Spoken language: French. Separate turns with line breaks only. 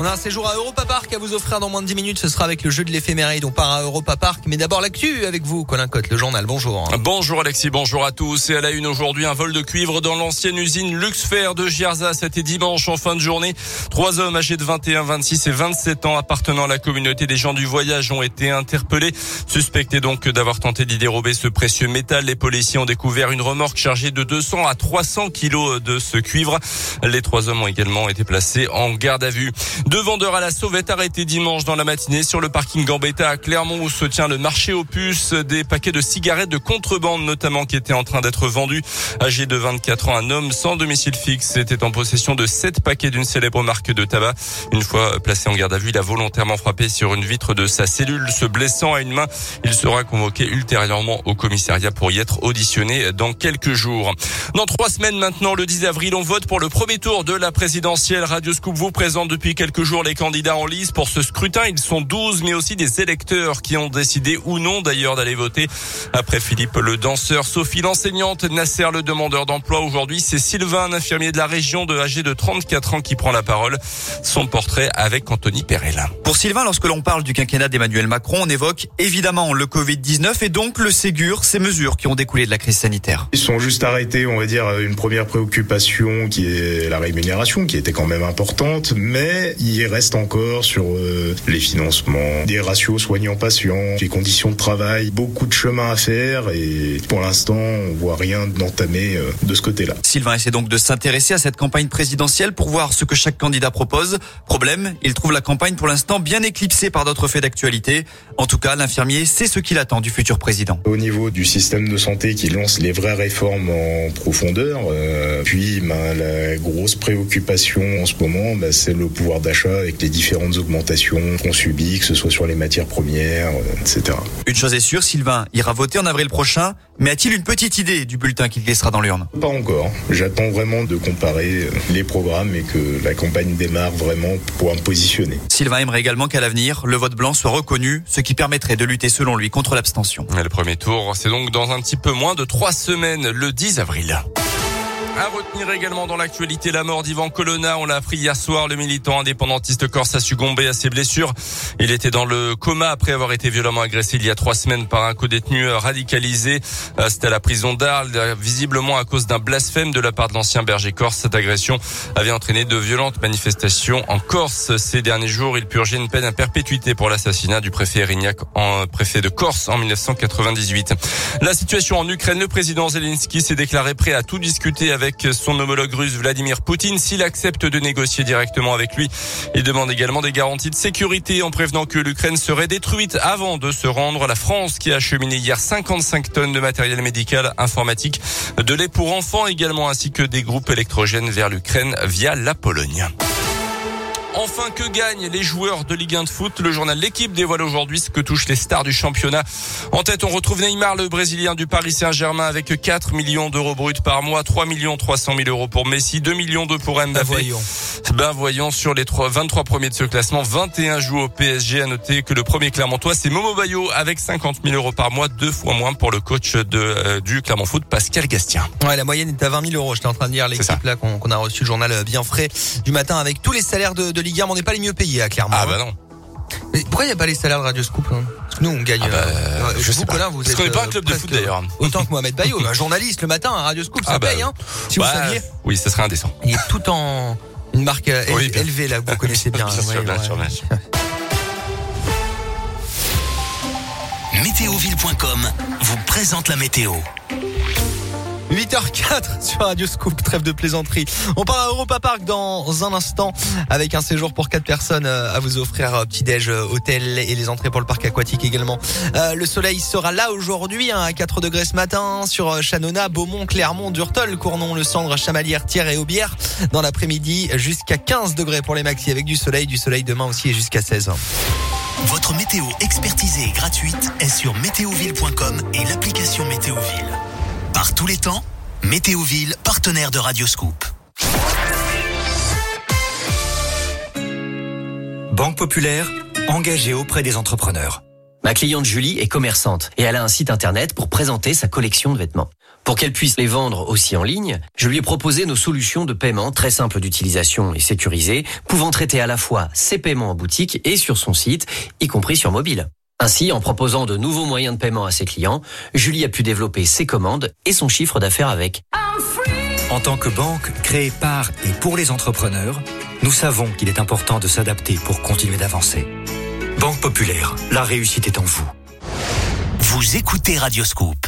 On a un séjour à Europa Park à vous offrir dans moins de 10 minutes. Ce sera avec le jeu de l'éphéméride. On part à Europa Park. Mais d'abord l'actu avec vous, Colin Cotte, le journal. Bonjour.
Bonjour Alexis, bonjour à tous. Et à la une aujourd'hui, un vol de cuivre dans l'ancienne usine Luxfer de Gierza. C'était dimanche en fin de journée. Trois hommes âgés de 21, 26 et 27 ans appartenant à la communauté des gens du voyage ont été interpellés. Suspectés donc d'avoir tenté d'y dérober ce précieux métal. Les policiers ont découvert une remorque chargée de 200 à 300 kilos de ce cuivre. Les trois hommes ont également été placés en garde à vue. Deux vendeurs à la sauvette arrêtés dimanche dans la matinée sur le parking Gambetta à Clermont où se tient le marché puces. Des paquets de cigarettes de contrebande notamment qui étaient en train d'être vendus. Âgé de 24 ans, un homme sans domicile fixe était en possession de sept paquets d'une célèbre marque de tabac. Une fois placé en garde à vue, il a volontairement frappé sur une vitre de sa cellule, se blessant à une main. Il sera convoqué ultérieurement au commissariat pour y être auditionné dans quelques jours. Dans trois semaines maintenant, le 10 avril, on vote pour le premier tour de la présidentielle. Radio Scoop vous présente depuis quelques jours les candidats en lice pour ce scrutin. Ils sont 12, mais aussi des électeurs qui ont décidé ou non d'ailleurs d'aller voter. Après Philippe le danseur, Sophie l'enseignante, Nasser le demandeur d'emploi. Aujourd'hui, c'est Sylvain, un infirmier de la région de âgé de 34 ans qui prend la parole. Son portrait avec Anthony Perel.
Pour Sylvain, lorsque l'on parle du quinquennat d'Emmanuel Macron, on évoque évidemment le Covid-19 et donc le Ségur, ces mesures qui ont découlé de la crise sanitaire.
Ils sont juste arrêtés, on va dire, une première préoccupation qui est la rémunération, qui était quand même importante, mais il reste encore sur euh, les financements, des ratios soignants-patients, les conditions de travail, beaucoup de chemin à faire et pour l'instant, on voit rien d'entamé euh, de ce côté-là.
Sylvain essaie donc de s'intéresser à cette campagne présidentielle pour voir ce que chaque candidat propose. Problème, il trouve la campagne pour l'instant bien éclipsée par d'autres faits d'actualité. En tout cas, l'infirmier sait ce qu'il attend du futur président.
Au niveau du système de santé qui lance les vraies réformes en profondeur, euh, puis ben, la grosse préoccupation en ce moment, ben, c'est le pouvoir d'achat avec les différentes augmentations qu'on subit, que ce soit sur les matières premières, euh, etc.
Une chose est sûre, Sylvain ira voter en avril prochain, mais a-t-il une petite idée du bulletin qu'il laissera dans l'urne?
Pas encore. J'attends vraiment de comparer euh, les programmes et que la campagne démarre vraiment pour me positionner.
Sylvain aimerait également qu'à l'avenir, le vote blanc soit reconnu, ce qui permettrait de lutter selon lui contre l'abstention.
Le premier tour, c'est donc dans un petit peu moins de trois semaines, le 10 avril. À retenir également dans l'actualité la mort d'Ivan Colonna. On l'a appris hier soir. Le militant indépendantiste corse a succombé à ses blessures. Il était dans le coma après avoir été violemment agressé il y a trois semaines par un co-détenu radicalisé. Euh, c'était à la prison d'Arles, visiblement à cause d'un blasphème de la part de l'ancien berger corse. Cette agression avait entraîné de violentes manifestations en Corse. Ces derniers jours, il purgeait une peine à perpétuité pour l'assassinat du préfet Erignac en préfet de Corse en 1998. La situation en Ukraine, le président Zelensky s'est déclaré prêt à tout discuter avec son homologue russe Vladimir Poutine s'il accepte de négocier directement avec lui. Il demande également des garanties de sécurité en prévenant que l'Ukraine serait détruite avant de se rendre. La France qui a acheminé hier 55 tonnes de matériel médical informatique, de lait pour enfants également ainsi que des groupes électrogènes vers l'Ukraine via la Pologne. Enfin, que gagnent les joueurs de Ligue 1 de foot Le journal L'équipe dévoile aujourd'hui ce que touchent les stars du championnat. En tête, on retrouve Neymar, le Brésilien du Paris Saint-Germain, avec 4 millions d'euros bruts par mois, 3 millions 300 000 euros pour Messi, 2 millions d'euros pour Mbappé. Ben
voyons.
Ben voyons, sur les 3, 23 premiers de ce classement, 21 jouent au PSG. À noter que le premier Clermontois, c'est Momo Bayo, avec 50 000 euros par mois, deux fois moins pour le coach de, euh, du Clermont Foot, Pascal Gastien.
Ouais, la moyenne est à 20 000 euros. J'étais en train de lire l'équipe là qu'on a reçu, le journal euh, bien frais du matin, avec tous les salaires de, de Ligue 1, mais on n'est pas les mieux payés à Clermont.
Ah bah non.
Mais pourquoi il n'y a pas les salaires de Radio Scoop hein Parce que nous, on gagne.
Ah bah,
euh,
je
vous,
sais pas.
Colin, vous
Parce
êtes,
qu'on n'est pas un
euh,
club de foot, d'ailleurs.
Autant que Mohamed Bayo, un journaliste le matin à Radio Scoop, ça
Ah bah,
paye. Hein si vous
ouais,
saviez.
Oui, ça serait indécent.
Il est tout en une marque euh,
Oui,
élevée là, que vous connaissez bien.
Bien sûr,
Ouais,
bien
ouais.
sûr, bien sûr.
Météoville.com vous présente la météo.
8h04 sur Radio Scoop, trêve de plaisanterie. On part à Europa Park dans un instant avec un séjour pour quatre personnes euh, à vous offrir euh, petit-déj, euh, hôtel et les entrées pour le parc aquatique également. Le soleil sera là aujourd'hui hein, à 4 degrés ce matin sur Chanona, Beaumont, Clermont, Durtol, Cournon, Le Cendre, Chamalières, Thiers et Aubière. Dans l'après-midi, jusqu'à 15 degrés pour les maxi avec du soleil, du soleil demain aussi et jusqu'à 16.
Votre météo expertisée et gratuite est sur météoville.com et l'application Météoville. Par tous les temps, Météoville, partenaire de Radioscoop.
Banque Populaire, engagée auprès des entrepreneurs.
Ma cliente Julie est commerçante et elle a un site internet pour présenter sa collection de vêtements. Pour qu'elle puisse les vendre aussi en ligne, je lui ai proposé nos solutions de paiement très simples d'utilisation et sécurisées, pouvant traiter à la fois ses paiements en boutique et sur son site, y compris sur mobile. Ainsi, en proposant de nouveaux moyens de paiement à ses clients, Julie a pu développer ses commandes et son chiffre d'affaires avec.
En tant que banque créée par et pour les entrepreneurs, nous savons qu'il est important de s'adapter pour continuer d'avancer. Banque Populaire, la réussite est en vous.
Vous écoutez Radioscoop.